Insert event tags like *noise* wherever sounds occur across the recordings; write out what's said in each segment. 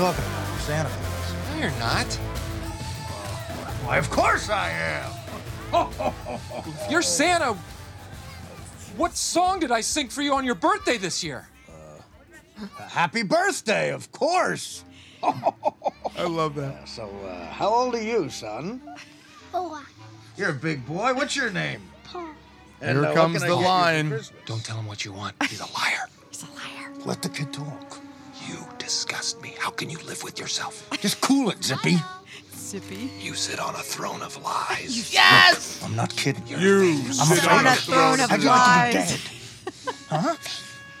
What are talking about? I'm Santa Claus. No, you're not. Why, of course I am. If *laughs* you're Santa, what song did I sing for you on your birthday this year? Happy birthday, of course. I love that. *laughs* So, uh, how old are you, son? Four. You're a big boy. What's your name? Paul. And, Here uh, what comes can I the get you for line. Christmas? Don't tell him what you want. He's a liar. He's a liar. Let the kid talk. You disgust me. How can you live with yourself? Just cool it, Zippy. Zippy. You sit on a throne of lies. Yes! I'm not kidding you. You I'm sit afraid on a of- throne of I'd like to be lies.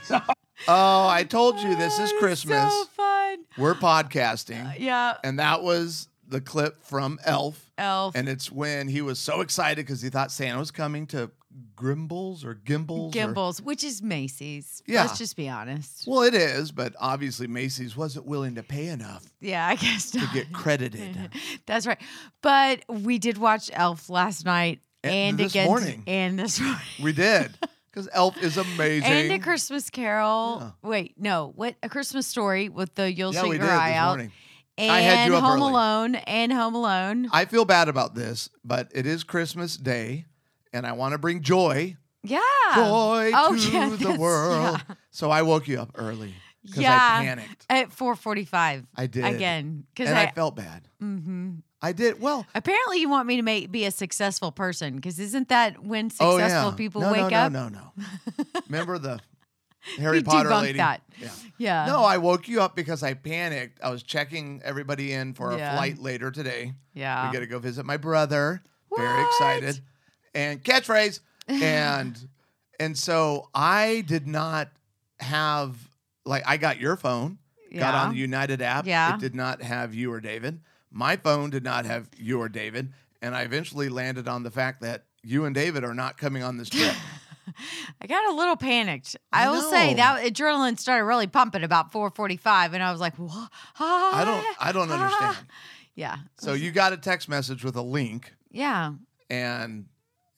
dead. *laughs* Oh, I told you this is oh, Christmas. So fun. We're podcasting. Uh, yeah. And that was the clip from Elf. Elf. And it's when he was so excited because he thought Santa was coming to Grimbles or Gimbels. or- Gimbels, which is Macy's. Yeah. Let's just be honest. well, it is, but obviously Macy's wasn't willing to pay enough Yeah, I guess to get credited. *laughs* That's right. But we did watch Elf last night And and, again morning. and this *laughs* morning. we did because Elf is amazing. And a Christmas Carol. Wait, no, what? A Christmas Story with the You'll yeah, Shoot Your did Eye this Out. morning. And I had you up Home early. Alone and Home Alone. I feel bad about this, but it is Christmas Day, and I want to bring joy, yeah. joy Oh, to *laughs* yeah, the world. yeah. So I woke you up early because Yeah. I panicked. At 4:45. I did again because and I, I, felt bad. hmm I did. Well, apparently you want me to make be a successful person because isn't that when oh successful yeah. people no, wake no, up? No, no, no. *laughs* Remember the Harry We Potter lady? that. Yeah. Yeah. No, I woke you up because I panicked. I was checking everybody in for Yeah. a flight later today. Yeah. We got to go visit my brother. Very excited. And catchphrase. And *laughs* and so I did not have like I got your phone, got on the United app. Yeah. It did not have you or David. My phone did not have you or David. And I eventually landed on the fact that you and David are not coming on this *laughs* trip. I got a little panicked. I, I will say that adrenaline started really pumping about 4:45, and I was like, "What? I don't I don't *laughs* understand. Yeah. So you got a text message with a link Yeah. and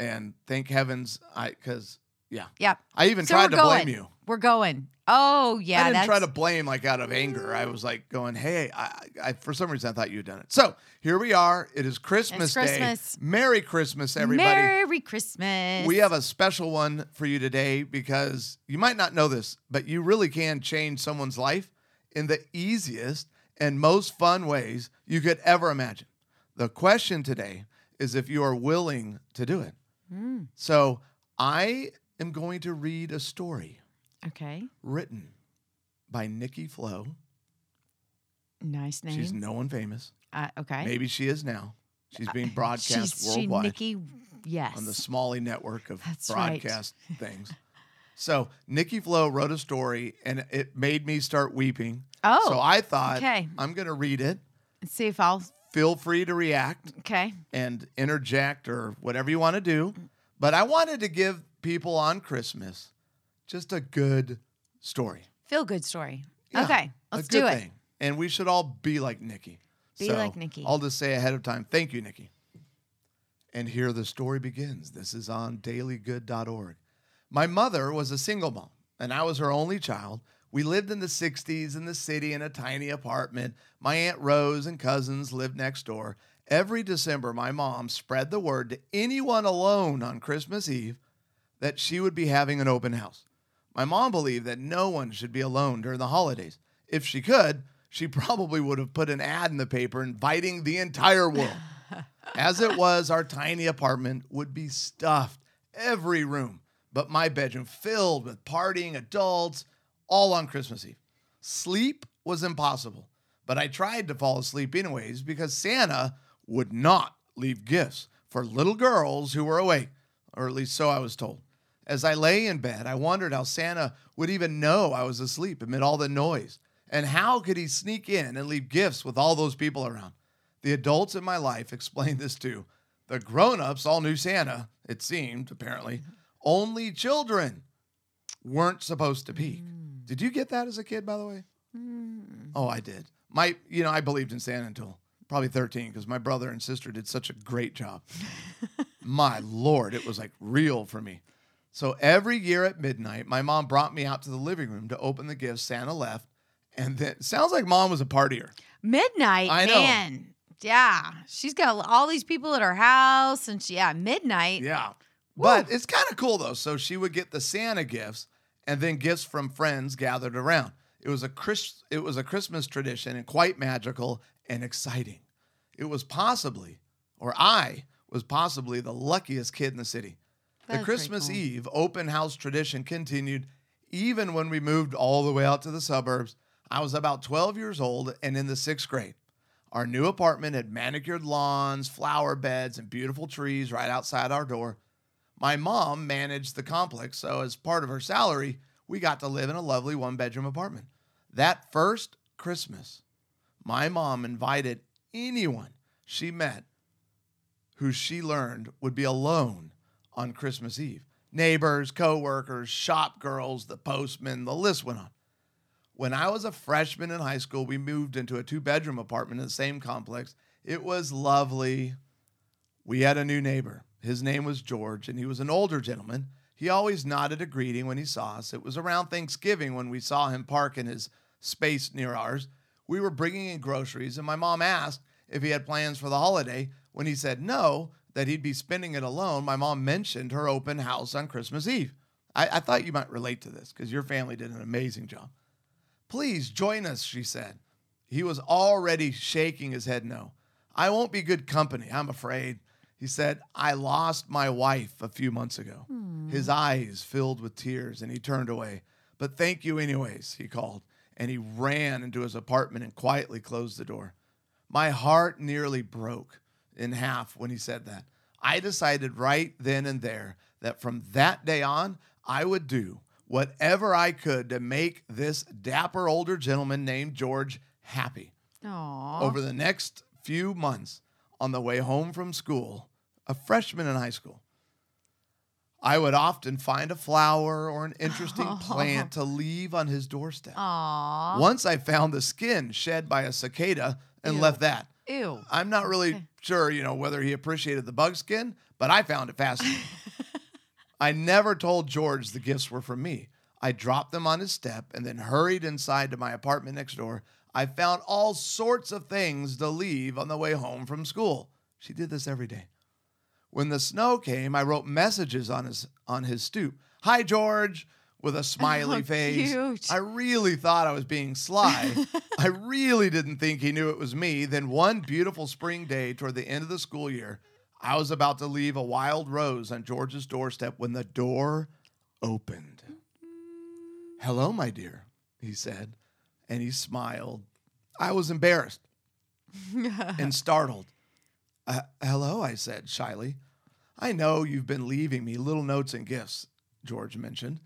and thank heavens I because yeah. yeah I even So tried to going. blame you. We're going. Oh yeah. I didn't that's, try to blame like out of anger. I was like going, "Hey, I, I for some reason I thought you'd done it." So here we are. It is Christmas, Christmas. Day. Merry Christmas, everybody. Merry Christmas. We have a special one for you today because you might not know this, but you really can change someone's life in the easiest and most fun ways you could ever imagine. The question today is if you are willing to do it. Mm, So I am going to read a story okay. written by Nikki Flo. Nice name. She's no one famous. uh, okay. Maybe she is now. She's being broadcast She's, she worldwide Nikki. Yes. on the Smalley network of That's right. broadcast things. So Nikki Flo wrote a story and it made me start weeping. Oh, So I thought okay. I'm going to read it. Let's see if I'll. Feel free to react Okay. and interject or whatever you want to do. But I wanted to give people on Christmas just a good story. Feel good story. Yeah, okay. Let's do it. thing. And we should all be like Nikki. Be So like Nikki. I'll just say ahead of time, thank you, Nikki. And here the story begins. This is on dailygood.org. My mother was a single mom, and I was her only child. We lived in the 60s in the city in a tiny apartment. My Aunt Rose and cousins lived next door. Every December, my mom spread the word to anyone alone on Christmas Eve that she would be having an open house. My mom believed that no one should be alone during the holidays. If she could, she probably would have put an ad in the paper inviting the entire world. *laughs* As it was, our tiny apartment would be stuffed, every room, but my bedroom filled with partying adults, all on Christmas Eve. Sleep was impossible, but I tried to fall asleep anyways because Santa would not leave gifts for little girls who were awake, or at least so I was told. As I lay in bed, I wondered how Santa would even know I was asleep amid all the noise. And how could he sneak in and leave gifts with all those people around? The adults in my life *laughs* explained this too. The grown ups all knew Santa, it seemed, apparently. Only children weren't supposed to peek. Did you get that as a kid, by the way? Mm. Oh, I did. My, you know, I believed in Santa until probably 13 because my brother and sister did such a great job. *laughs* my Lord, it was like real for me. So every year at midnight, my mom brought me out to the living room to open the gifts Santa left And then sounds like mom was a partier. Midnight, I know. man. Yeah. She's got all these people at her house and she, yeah, midnight. Yeah. But it's kind of cool though. So she would get the Santa gifts and then gifts from friends gathered around. It was a Chris it was a Christmas tradition and quite magical and exciting. It was possibly, or I was possibly the luckiest kid in the city. That's the Christmas cool. Eve open house tradition continued even when we moved all the way out to the suburbs. I was about 12 years old and in the sixth grade. Our new apartment had manicured lawns, flower beds, and beautiful trees right outside our door. My mom managed the complex, so as part of her salary, we got to live in a lovely one bedroom apartment. That first Christmas, my mom invited anyone she met who she learned would be alone on Christmas Eve. Neighbors, coworkers, shop girls, the postman, the list went on. When I was a freshman in high school, we moved into a two bedroom apartment in the same complex. It was lovely. We had a new neighbor. His name was George, and he was an older gentleman. He always nodded a greeting when he saw us. It was around Thanksgiving when we saw him park in his space near ours. We were bringing in groceries, and my mom asked if he had plans for the holiday. When he said no, that he'd be spending it alone, my mom mentioned her open house on Christmas Eve. I, I thought you might relate to this because your family did an amazing job. Please join us, she said. He was already shaking his head no. I won't be good company, I'm afraid. He said, I lost my wife a few months ago. Hmm. His eyes filled with tears and he turned away. But thank you, anyways, he called. And he ran into his apartment and quietly closed the door. My heart nearly broke in half when he said that. I decided right then and there that from that day on, I would do whatever I could to make this dapper older gentleman named George happy. Aw. Over the next few months, on the way home from school, a freshman in high school, I would often find a flower or an interesting *laughs* plant to leave on his doorstep. Aw. Once I found the skin shed by a cicada and Ew. left that. Ew. I'm not really sure, you know, whether he appreciated the bug skin, but I found it fascinating. *laughs* I never told George the gifts were from me. I dropped them on his step and then hurried inside to my apartment next door. I found all sorts of things to leave on the way home from school. She did this every day. When the snow came, I wrote messages on his on his stoop. Hi George with a smiley Oh, face. cute. I really thought I was being sly. *laughs* I really didn't think he knew it was me. Then one beautiful spring day toward the end of the school year, I was about to leave a wild rose on George's doorstep when the door opened. Hello, my dear, he said, and he smiled. I was embarrassed *laughs* and startled. Uh, hello, I said shyly. I know you've been leaving me little notes and gifts, George mentioned.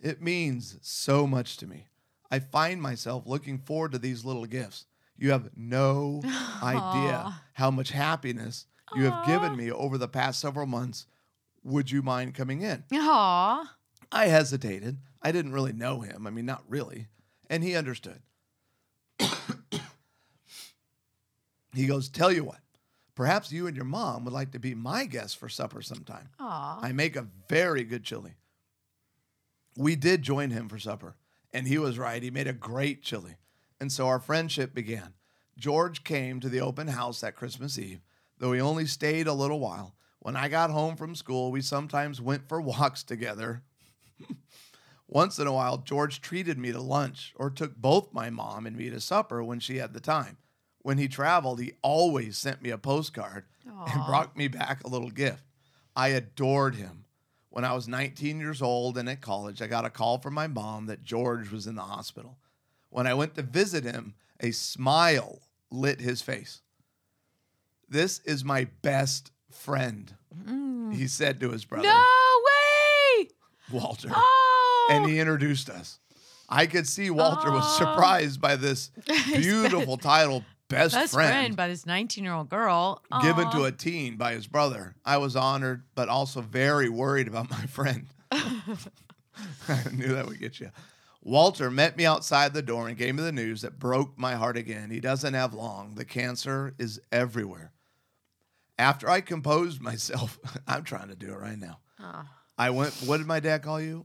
It means so much to me. I find myself looking forward to these little gifts. You have no *laughs* idea how much happiness you have given me over the past several months. Would you mind coming in? Aw. I hesitated. I didn't really know him. I mean, not really. And he understood. *coughs* he goes, Tell you what, perhaps you and your mom would like to be my guests for supper sometime. Aw. I make a very good chili. We did join him for supper, and he was right. He made a great chili. And so our friendship began. George came to the open house that Christmas Eve, though he only stayed a little while. When I got home from school, we sometimes went for *laughs* walks together. *laughs* Once in a while, George treated me to lunch or took both my mom and me to supper when she had the time. When he traveled, he always sent me a postcard and brought me back a little gift. I adored him. When I was 19 years old and at college, I got a call from my mom that George was in the hospital. When I went to visit him, a smile lit his face. This is my best friend, he said to his brother, No way. Walter. Oh. And he introduced us. I could see Walter was surprised by this *laughs* beautiful title, Best, Best Friend, friend by this 19 year old girl. given Aw. to a teen by his brother. I was honored, but also very worried about my friend. *laughs* I knew that would get you. Walter met me outside the door and gave me the news that broke my heart again. He doesn't have long. The cancer is everywhere. After I composed myself, *laughs* I'm trying to do it right now. I went, what did my dad call you?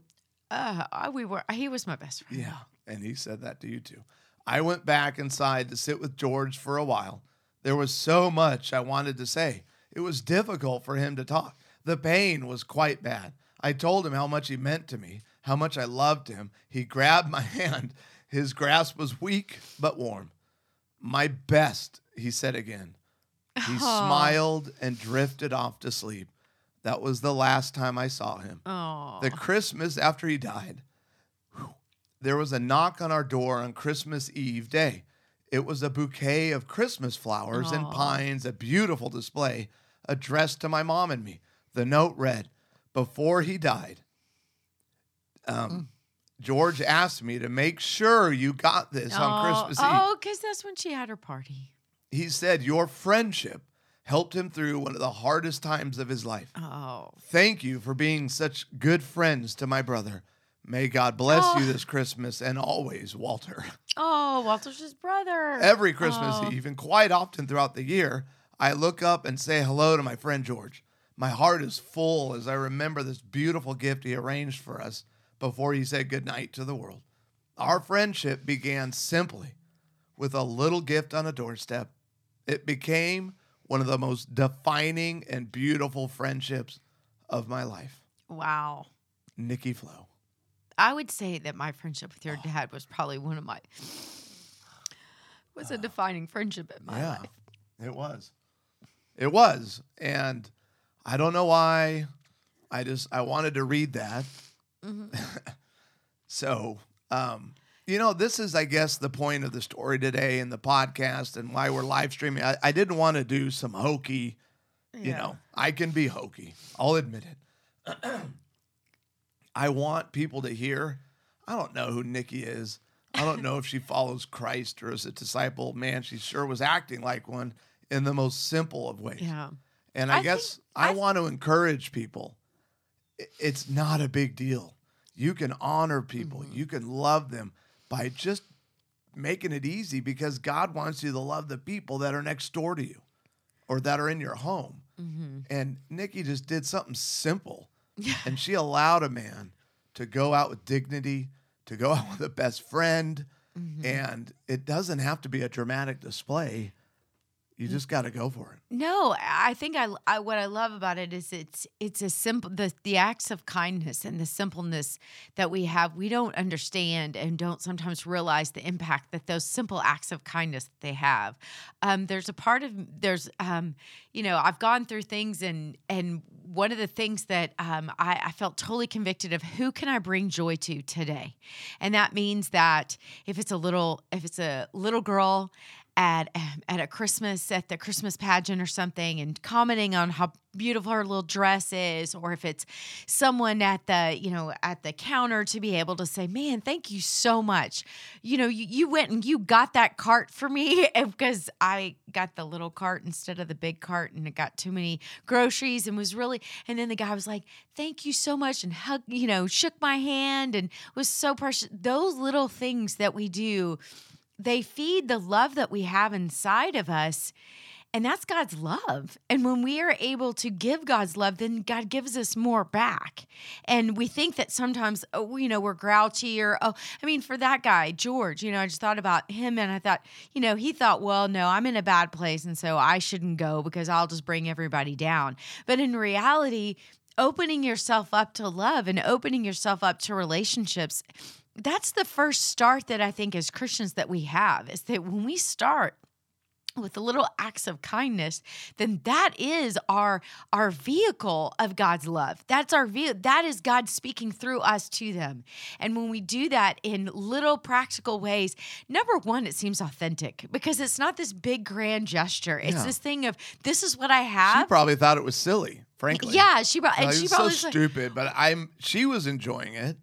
Uh, we were. He was my best friend. Yeah. And he said that to you too. I went back inside to sit with George for a while. There was so much I wanted to say. It was difficult for him to talk. The pain was quite bad. I told him how much he meant to me, how much I loved him. He grabbed my *laughs* hand. His grasp was weak but warm. My best, he said again. He smiled and drifted off to sleep. That was the last time I saw him. Oh. The Christmas after he died, there was a knock on our door on Christmas Eve day. It was a bouquet of Christmas flowers and pines, a beautiful display addressed to my mom and me. The note read, Before he died, um, George asked me to make sure you got this on Christmas Eve. Oh, because that's when she had her party. He said, Your friendship helped him through one of the hardest times of his life. Oh. Thank you for being such good friends to my brother. May God bless you oh. this Christmas and always, Walter. *laughs* Oh, Walter's his brother. Every Christmas Oh. Eve and quite often throughout the year, I look up and say hello to my friend George. My heart is full as I remember this beautiful gift he arranged for us before he said goodnight to the world. Our friendship began simply with a little gift on a doorstep. It became one of the most defining and beautiful friendships of my life. Wow. Nikki Flo. I would say that my friendship with your dad was probably one of my was a defining friendship in my life. It was. It was. And I don't know why. I just I wanted to read that. *laughs* so um you know, this is, I guess, the point of the story today in the podcast and why we're live streaming. I, I didn't want to do some hokey, you know, I can be hokey. I'll admit it. *clears throat* I want people to hear. I don't know who Nikki is. I don't know if she follows Christ or is a disciple. Man, she sure was acting like one in the most simple of ways. Yeah. And I, I guess I, I- want to encourage people. It's not a big deal. You can honor people. Mm-hmm. You can love them by just making it easy because God wants you to love the people that are next door to you or that are in your home. Mm-hmm. And Nikki just did something simple. And she allowed a man to go out with dignity, to go *laughs* out with a best friend. Mm-hmm. And it doesn't have to be a dramatic display. You just got to go for it. No, I think I, I what I love about it is it's it's a simple the the acts of kindness and the simpleness that we have. We don't understand and don't sometimes realize the impact that those simple acts of kindness they have. Um, there's a part of there's um, you know I've gone through things and and one of the things that um, I, I felt totally convicted of who can I bring joy to today, and that means that if it's a little if it's a little girl at um, at a Christmas at the Christmas pageant or something and commenting on how beautiful her little dress is or if it's someone at the you know at the counter to be able to say man thank you so much. You know you, you went and you got that cart for me *laughs* because I got the little cart instead of the big cart and it got too many groceries and was really and then the guy was like thank you so much and hug you know shook my hand and was so precious. Those little things that we do they feed the love that we have inside of us. And that's God's love. And when we are able to give God's love, then God gives us more back. And we think that sometimes, oh, you know, we're grouchy or, oh, I mean, for that guy, George, you know, I just thought about him and I thought, you know, he thought, well, no, I'm in a bad place. And so I shouldn't go because I'll just bring everybody down. But in reality, opening yourself up to love and opening yourself up to relationships that's the first start that I think as Christians that we have is that when we start with the little acts of kindness then that is our our vehicle of God's love. That's our vehicle that is God speaking through us to them. And when we do that in little practical ways number one it seems authentic because it's not this big grand gesture. It's Yeah. this thing of this is what I have. She probably thought it was silly, frankly. yeah she brought and Like, she probably so was like- stupid, but I'm she was enjoying it,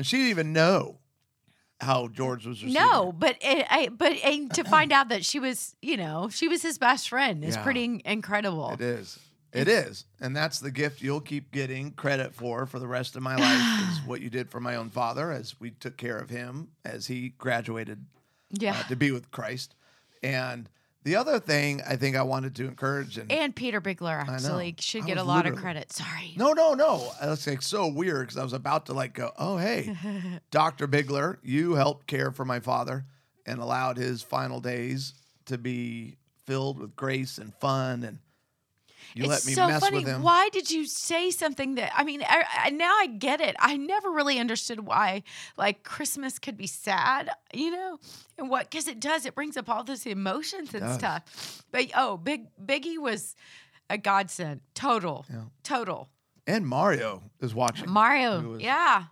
and she didn't even know how George was receiving No, but it, I, but and to find out that she was, you know, she was his best friend is Yeah. pretty incredible. It is. It is. And that's the gift you'll keep getting credit for for the rest of my life *sighs* is what you did for my own father as we took care of him as he graduated Yeah. uh, to be with Christ. And the other thing I think I wanted to encourage and, and Peter Bigler actually should I get a lot of credit. Sorry. No, no, no. Uh, That's like so weird because I was about to like go, oh hey, *laughs* Dr. Bigler, you helped care for my father. and allowed his final days to be filled with grace and fun and you let it's me so mess funny. with him. Why did you say something that I mean? I, I, now I get it. I never really understood why, like Christmas could be sad, you know, and what because it does. It brings up all those emotions and stuff. But oh, Big Biggie was a godsend. Total, Yeah. total. And Mario is watching. Mario, was yeah.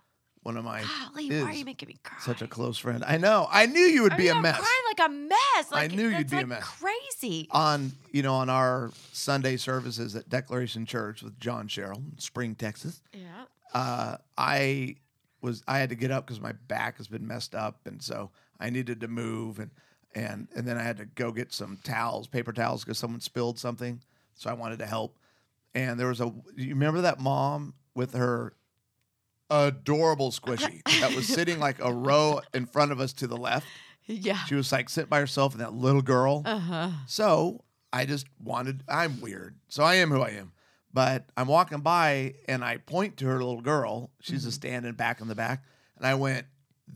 One of my Golly, why are you making me cry? such a close friend. I know. I knew you would I be mean, a I'm mess. crying like a mess. I knew you'd be a mess. Crazy. on you know on our Sunday services at Declaration Church with John Sherrill, in Spring, Texas. Yeah. Uh, I was I had to get up because my back has been messed up, and so I needed to move, and and and then I had to go get some towels, paper towels, because someone spilled something, so I wanted to help. And there was a you remember that mom with her adorable squishy *laughs* that was sitting like a row in front of us to the left. Yeah. She was like sitting by herself, and that little girl. Uh huh. So I just wanted, I'm weird. So I am who I am. But I'm walking by and I point to her little girl. She's just standing back in the back. And I went,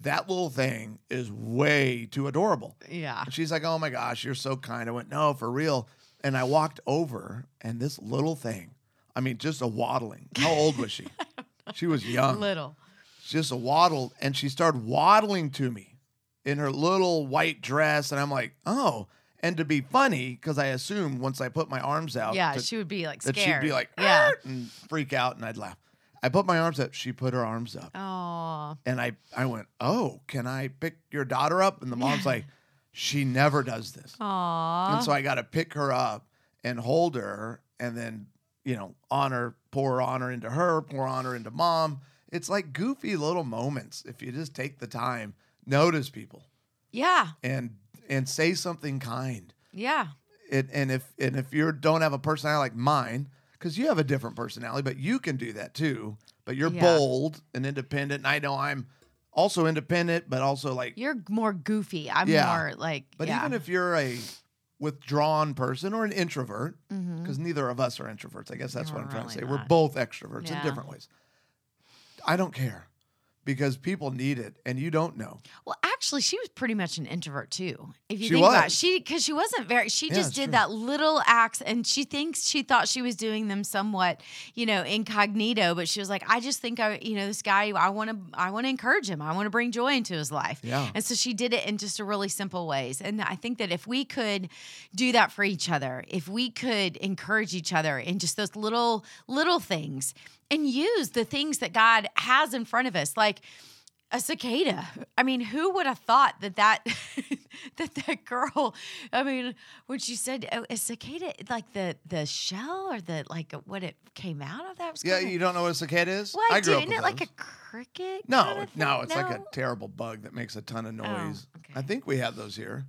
that little thing is way too adorable. Yeah. And she's like, oh my gosh, you're so kind. I went, no, for real. And I walked over and this little thing, I mean, just a waddling. How old was she? *laughs* She was young Little. She just a waddle and she started waddling to me in her little white dress and i'm like oh and to be funny because i assume once i put my arms out Yeah, to- she would be like that scared. she'd be like yeah. And freak out and i'd laugh i put my arms up she put her arms up Oh. and i i went oh can i pick your daughter up and the mom's like she never does this Aw. and so I got to pick her up and hold her and then, you know, honor, pour honor into her, pour honor into mom. It's like goofy little moments if you just take the time, notice people yeah. and and say something kind. Yeah. It, and if and if you don't have a personality like mine, because you have a different personality, but you can do that too. But you're Yeah. bold and independent, and I know I'm also independent, but also like You're more goofy. I'm Yeah. more like. But yeah. even if you're a withdrawn person or an introvert, mm-hmm. because neither of us are introverts, I guess that's what I'm We're trying to really say. We're both extroverts in different ways. I don't care because people need it and you don't know. Well, actually, she was pretty much an introvert too. If you She think about it, she because she wasn't very. She Yeah, just did true. that little acts, and she thinks she thought she was doing them somewhat, you know, incognito. But she was like, I just think I, you know, this guy, I want to, I want to encourage him. I want to bring joy into his life. Yeah. And so she did it in just a really simple ways. And I think that if we could do that for each other, if we could encourage each other in just those little little things, and use the things that God has in front of us, like a cicada. I mean, who would have thought that that *laughs* that that girl? I mean, when she said oh, a cicada, like the the shell or the like what it came out of that was Yeah, kinda- you don't know what a cicada is? What, I grew up isn't with it like a cricket? No, no, it's like a terrible bug that makes a ton of oh, noise. okay. I think we have those here.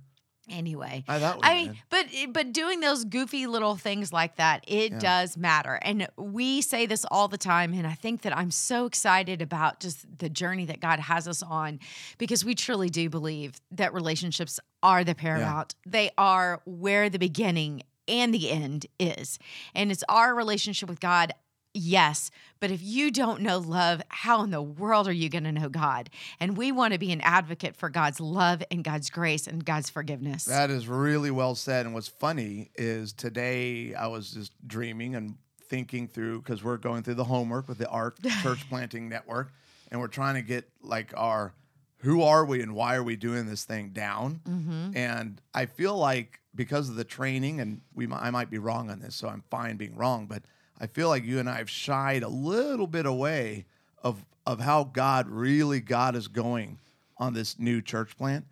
Anyway, I we I mean, but eh, but doing those goofy little things like that, it Yeah. does matter. And we say this all the time, and I think that I'm so excited about just the journey that God has us on, because we truly do believe that relationships are the paramount. They are where the beginning and the end is, and it's our relationship with God. Yes, but if you don't know love, how in the world are you going to know God? And we want to be an advocate for God's love and God's grace and God's forgiveness. That is really well said. And what's funny is today I was just dreaming and thinking through because we're going through the homework with the ARC *laughs* Church Planting Network, and we're trying to get like our who are we and why are we doing this thing down. Mm-hmm. And I feel like because of the training, and we I might be wrong on this, so I'm fine being wrong, but I feel like you and I have shied a little bit away of of how God really got us going on this new church plant.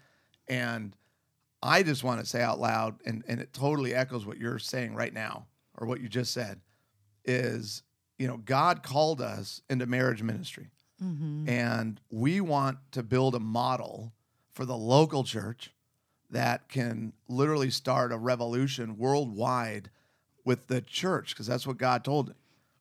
And I just want to say out loud, and, and it totally echoes what you're saying right now, or what you just said, is you know, God called us into marriage ministry. Mm-hmm. And we want to build a model for the local church that can literally start a revolution worldwide with the church, because that's what God told him.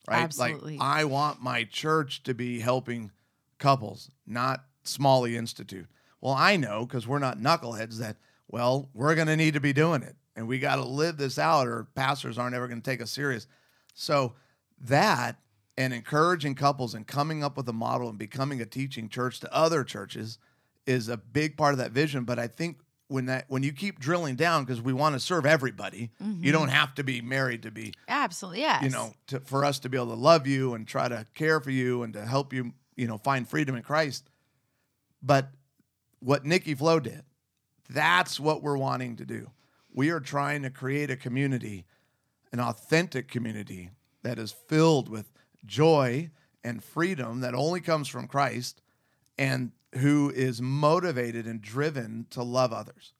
Right? Absolutely. Like, I want my church to be helping couples, not Smalley Institute. Well, I know because we're not knuckleheads that, well, we're going to need to be doing it. And we got to live this out, or pastors aren't ever going to take us serious. So, that and encouraging couples and coming up with a model and becoming a teaching church to other churches is a big part of that vision. But I think when that when you keep drilling down because we want to serve everybody, you mm-hmm. don't have to be married to be Absolutely. Yes. you know to, for us to be able to love you and try to care for you and to help you you know find freedom in Christ. But what Nikki Flo did, that's what we're wanting to do. We are trying to create a community, an authentic community that is filled with joy and freedom that only comes from Christ and who is motivated and driven to love others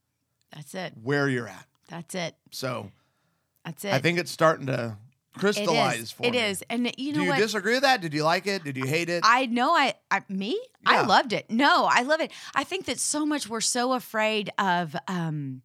That's it. where you're at. That's it. So That's it. I think it's starting to crystallize is. for It me. is. And you know Do you what? disagree with that? Did you like it? Did you hate it? I know I, I me I loved it. No, I love it. I think that so much we're so afraid of um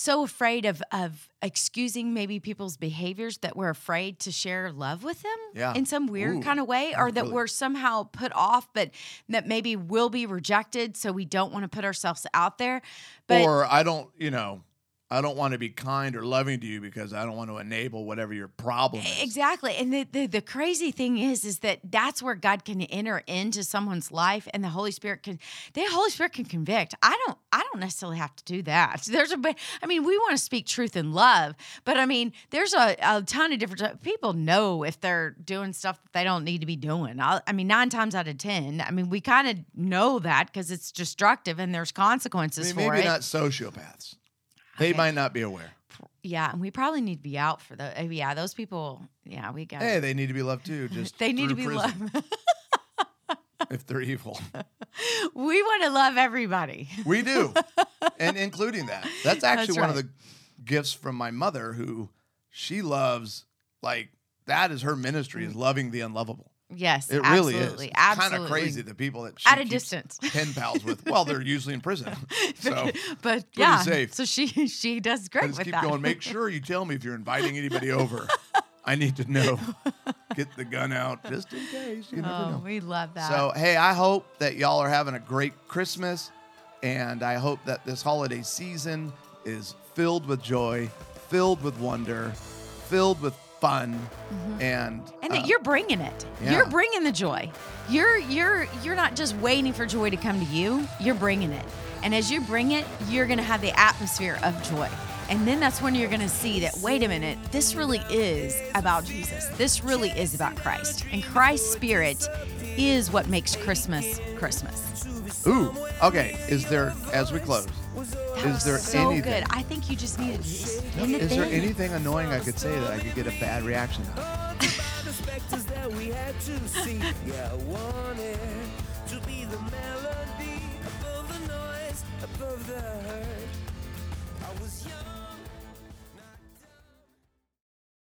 so afraid of of excusing maybe people's behaviors that we're afraid to share love with them Yeah. in some weird Ooh. kind of way or that really. we're somehow put off but that maybe will be rejected so we don't want to put ourselves out there. But or I don't, you know, I don't want to be kind or loving to you because I don't want to enable whatever your problem is. Exactly. And the, the the crazy thing is is that that's where God can enter into someone's life and the Holy Spirit can the Holy Spirit can convict. I don't I don't necessarily have to do that. *laughs* There's a I mean, we want to speak truth in love, but I mean, there's a, a ton of different people know if they're doing stuff that they don't need to be doing. I, I mean, 9 times out of 10, I mean, we kind of know that cuz it's destructive and there's I consequences mean, for maybe it. not sociopaths. They Okay. might not be aware. yeah, and we probably need to be out for the uh, yeah, those people, yeah, we got Hey, they need to be loved too. Just *laughs* they need to be prison, loved. *laughs* *laughs* if they're evil. we want to love everybody. We do, and including that. That's actually That's one of the gifts from my mother, who she loves. Like that is her ministry is loving the unlovable. Yes, It really is. absolutely, It's kind of crazy the people that she At a distance. *laughs* pen pals with. Well, they're usually in prison, *laughs* so but yeah, safe. so she *laughs* she does I great just with keep that. going. Make sure you tell me if you're inviting anybody over. I need to know. Get the gun out just in case. You never oh, know. we love that. So, hey, I hope that y'all are having a great Christmas. And I hope that this holiday season is filled with joy, filled with wonder, filled with fun. And, Mm-hmm. and uh, that you're bringing it. yeah. You're bringing the joy. You're you're you're not just waiting for joy to come to you. You're bringing it. And as you bring it, you're going to have the atmosphere of joy. And then that's when you're going to see that wait a minute, this really is about Jesus. This really is about Christ. And Christ's spirit is what makes Christmas Christmas. ooh, okay. Is there, as we close, Is was there so anything- good. I think you just needed to spin it is there in. anything annoying I could say that I could get a bad reaction out *laughs*